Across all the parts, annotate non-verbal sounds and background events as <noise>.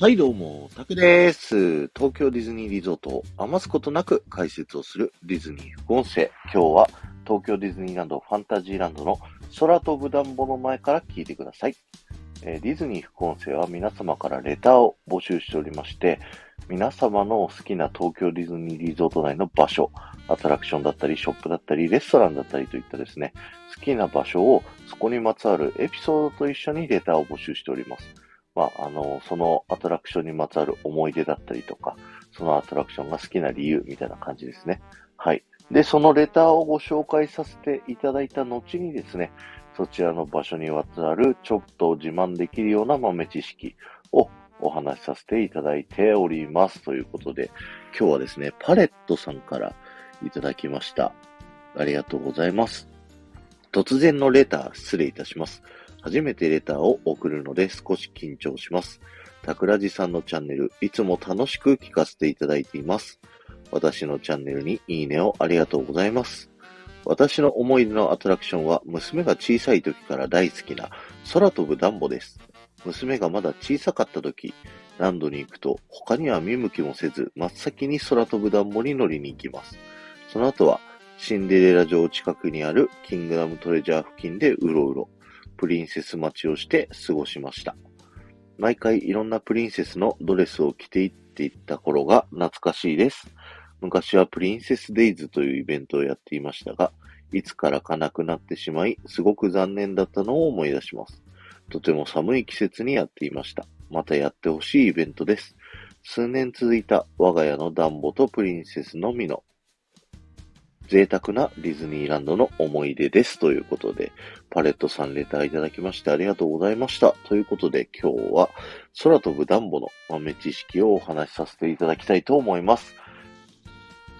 はい、どうも、タクです。東京ディズニーリゾートを余すことなく解説をするディズニー副音声。今日は東京ディズニーランドファンタジーランドの空飛ぶダンボの前から聞いてください。えディズニー副音声は皆様からレターを募集しておりまして、皆様の好きな東京ディズニーリゾート内の場所、アトラクションだったり、ショップだったり、レストランだったりといったですね、好きな場所をそこにまつわるエピソードと一緒にレターを募集しております。まあ、あの、そのアトラクションにまつわる思い出だったりとか、そのアトラクションが好きな理由みたいな感じですね。はい。で、そのレターをご紹介させていただいた後にですね、そちらの場所にまつわるちょっと自慢できるような豆知識をお話しさせていただいております。ということで、今日はですね、パレットさんからいただきました。ありがとうございます。突然のレター失礼いたします。初めてレターを送るので少し緊張します。桜地さんのチャンネル、いつも楽しく聞かせていただいています。私のチャンネルにいいねをありがとうございます。私の思い出のアトラクションは、娘が小さい時から大好きな空飛ぶダンボです。娘がまだ小さかった時、ランドに行くと、他には見向きもせず、真っ先に空飛ぶダンボに乗りに行きます。その後は、シンデレラ城近くにあるキングダムトレジャー付近でうろうろ、プリンセス待ちをして過ごしました。毎回いろんなプリンセスのドレスを着ていっていった頃が懐かしいです。昔はプリンセスデイズというイベントをやっていましたが、いつからかなくなってしまい、すごく残念だったのを思い出します。とても寒い季節にやっていました。またやってほしいイベントです。数年続いた我が家のダンボとプリンセスのみの贅沢なディズニーランドの思い出です。ということで、パレットさんレターいただきましてありがとうございました。ということで、今日は空飛ぶダンボの豆知識をお話しさせていただきたいと思います。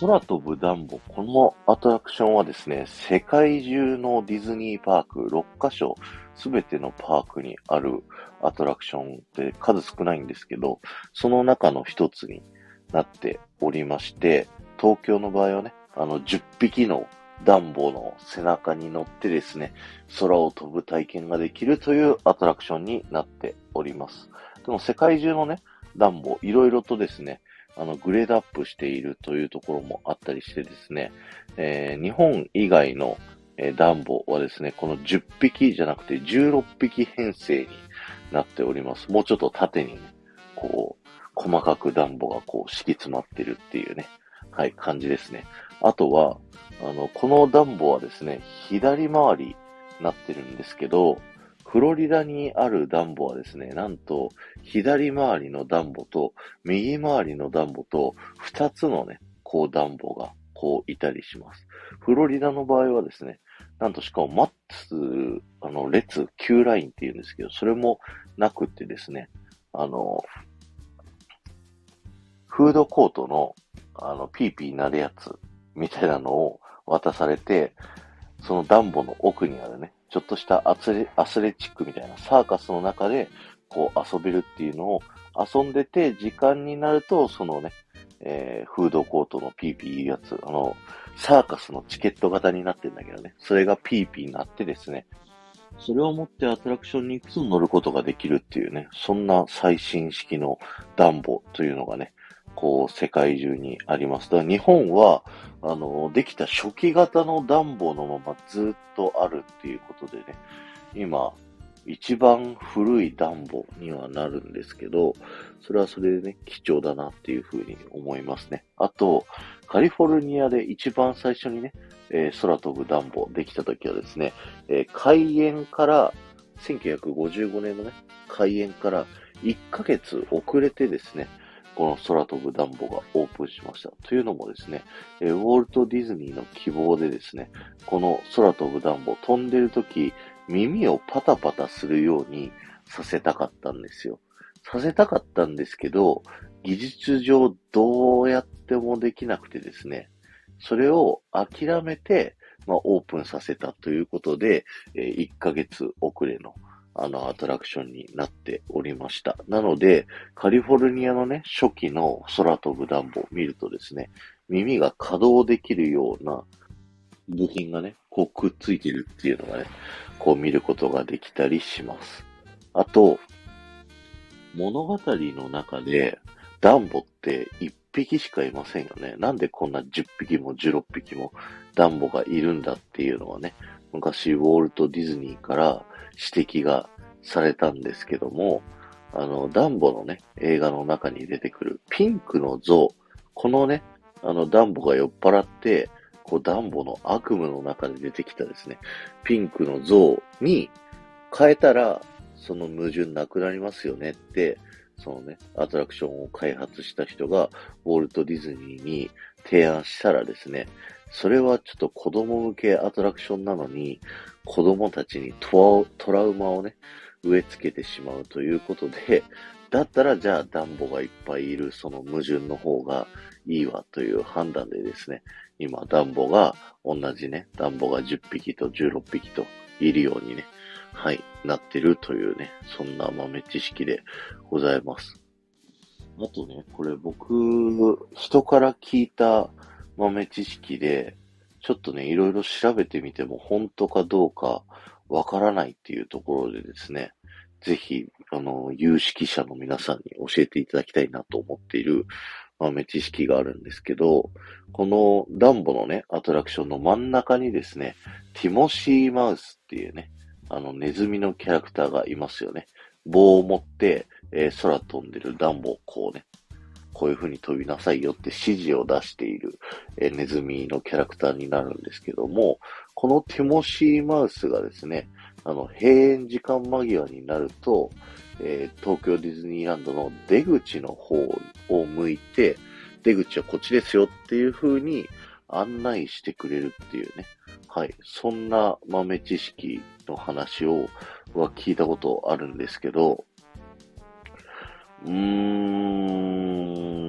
空飛ぶダンボ、このアトラクションはですね、世界中のディズニーパーク6カ所、すべてのパークにあるアトラクションって数少ないんですけど、その中の一つになっておりまして、東京の場合はね、あの、10匹のダンボの背中に乗ってですね、空を飛ぶ体験ができるというアトラクションになっております。でも世界中のね、ダンボ、いろいろとですね、あの、グレードアップしているというところもあったりしてですね、えー日本以外の、えーダンボはですね、この10匹じゃなくて16匹編成になっております。もうちょっと縦にね、こう、細かくダンボがこう敷き詰まってるっていうね、はい、感じですね。あとは、あの、このダンボはですね、左回りになってるんですけど、フロリダにあるダンボはですね、なんと、左回りのダンボと、右回りのダンボと、二つのね、こうダンボが、こういたりします。フロリダの場合はですね、なんとしかもマッツ、あの、列、Q ラインって言うんですけど、それもなくってですね、あの、フードコートの、あの、ピーピーなるやつ、みたいなのを渡されて、そのダンボの奥にあるね、ちょっとしたアスレアスレチックみたいなサーカスの中で、こう遊べるっていうのを遊んでて、時間になると、そのね、えーフードコートのピーピーいうやつ、あの、サーカスのチケット型になってんだけどね、それがピーピーになってですね、それを持ってアトラクションに行くと乗ることができるっていうね、そんな最新式のダンボというのがね、こう世界中にあります。だから日本は、あの、できた初期型のダンボのままずっとあるっていうことでね、今、一番古いダンボにはなるんですけど、それはそれでね、貴重だなっていうふうに思いますね。あと、カリフォルニアで一番最初にね、えー空飛ぶダンボできた時はですね、えー開園から、1955年のね、開園から1ヶ月遅れてですね、この空飛ぶダンボがオープンしました。というのもですね、えウォルト・ディズニーの希望でですね、この空飛ぶダンボ飛んでる時、耳をパタパタするようにさせたかったんですよ。させたかったんですけど、技術上どうやってもできなくてですね、それを諦めて、まあ、オープンさせたということで、え1ヶ月遅れのあのアトラクションになっておりました。なので、カリフォルニアのね、初期の空飛ぶダンボを見るとですね、耳が稼働できるような部品がね、こうくっついてるっていうのがね、こう見ることができたりします。あと、物語の中で、ダンボって1匹しかいませんよね。なんでこんな10匹も16匹もダンボがいるんだっていうのはね、昔ウォルト・ディズニーから指摘がされたんですけども、あの、ダンボのね、映画の中に出てくるピンクの像、このね、あの、ダンボが酔っ払って、こう、ダンボの悪夢の中で出てきたですね、ピンクの像に変えたら、その矛盾なくなりますよねって、そのね、アトラクションを開発した人が、ウォルト・ディズニーに提案したらですね、それはちょっと子供向けアトラクションなのに、子供たちにトラウマをね、植え付けてしまうということで、だったらじゃあダンボがいっぱいいるその矛盾の方がいいわという判断でですね、今ダンボが同じね、ダンボが10匹と16匹といるようにね、はい、なってるというね、そんな豆知識でございます。あとね、これ僕、人から聞いた豆知識で、ちょっとね、いろいろ調べてみても本当かどうかわからないっていうところでですね、ぜひ、あの、有識者の皆さんに教えていただきたいなと思っている豆知識があるんですけど、このダンボのね、アトラクションの真ん中にですね、ティモシーマウスっていうね、あの、ネズミのキャラクターがいますよね。棒を持って、えー、空飛んでるダンボをこうね、こういう風に飛びなさいよって指示を出している、えー、ネズミのキャラクターになるんですけども、このティモシーマウスがですね、あの、閉園時間間際になると、えー、東京ディズニーランドの出口の方を向いて、出口はこっちですよっていう風に案内してくれるっていうね。はい。そんな豆知識の話をは聞いたことあるんですけど、うー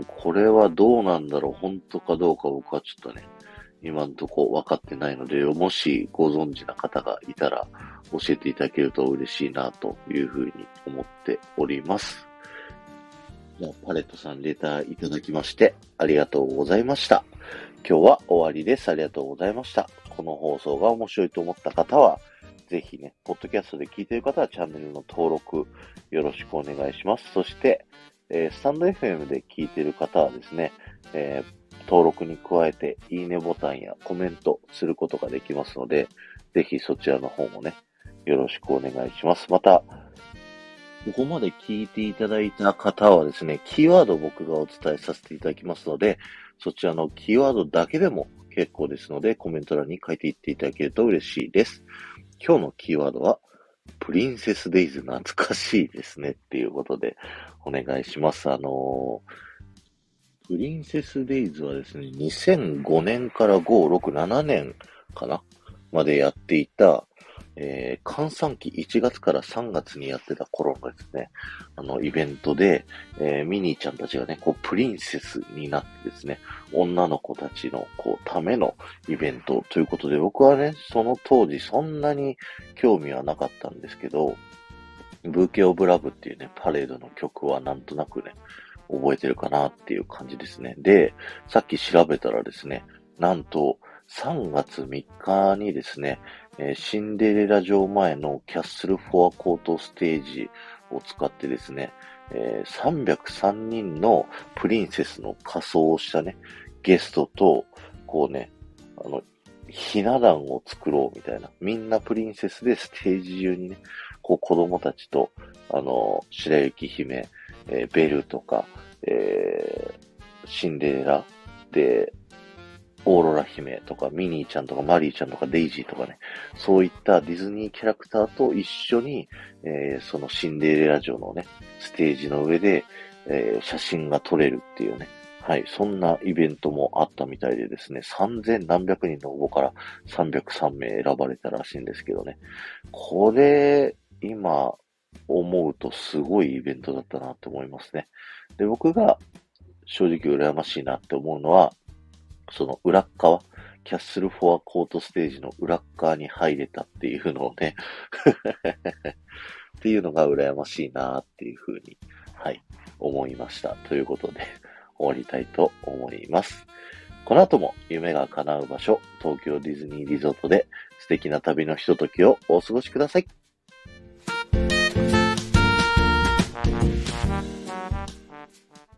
ん、これはどうなんだろう？本当かどうか僕はちょっとね、今んとこ分かってないので、もしご存知な方がいたら教えていただけると嬉しいなというふうに思っております。じゃあ、パレットさんレターいただきましてありがとうございました。今日は終わりです。ありがとうございました。この放送が面白いと思った方は、ぜひね、ポッドキャストで聞いている方はチャンネルの登録よろしくお願いします。そして、えー、スタンド FM で聞いている方はですね、えー、登録に加えて、いいねボタンやコメントすることができますので、ぜひそちらの方もね、よろしくお願いします。また、ここまで聞いていただいた方はですね、キーワードを僕がお伝えさせていただきますので、そちらのキーワードだけでも結構ですので、コメント欄に書いていっていただけると嬉しいです。今日のキーワードは、プリンセスデイズ懐かしいですねっていうことでお願いします。あのー、プリンセスデイズはですね、2005年から5、6、7年かな？までやっていた、えー、閑散期1月から3月にやってた頃のですね、あの、イベントで、えー、ミニーちゃんたちがね、こう、プリンセスになってですね、女の子たちの、こう、ためのイベントということで、僕はね、その当時そんなに興味はなかったんですけど、ブーケオブラブっていうね、パレードの曲はなんとなくね、覚えてるかなっていう感じですね。で、さっき調べたらですね、なんと、3月3日にですね、シンデレラ城前のキャッスルフォアコートステージを使ってですね、303人のプリンセスの仮装をしたね、ゲストと、こうね、あの、ひな壇を作ろうみたいな。みんなプリンセスでステージ中にね、こう子供たちと、あの、白雪姫、えー、ベルとか、えー、シンデレラで、オーロラ姫とか、ミニーちゃんとか、マリーちゃんとか、デイジーとかね、そういったディズニーキャラクターと一緒に、えー、そのシンデレラ城のね、ステージの上で、えー、写真が撮れるっていうね、はい、そんなイベントもあったみたいでですね、3000何百人の応募から303名選ばれたらしいんですけどね、これ、今思うとすごいイベントだったなと思いますね。で、僕が正直羨ましいなって思うのは、その裏側、キャッスルフォアコートステージの裏側に入れたっていうのをね <laughs> っていうのが羨ましいなっていうふうに、はい、思いました。ということで、終わりたいと思います。この後も夢が叶う場所、東京ディズニーリゾートで素敵な旅のひとときをお過ごしください。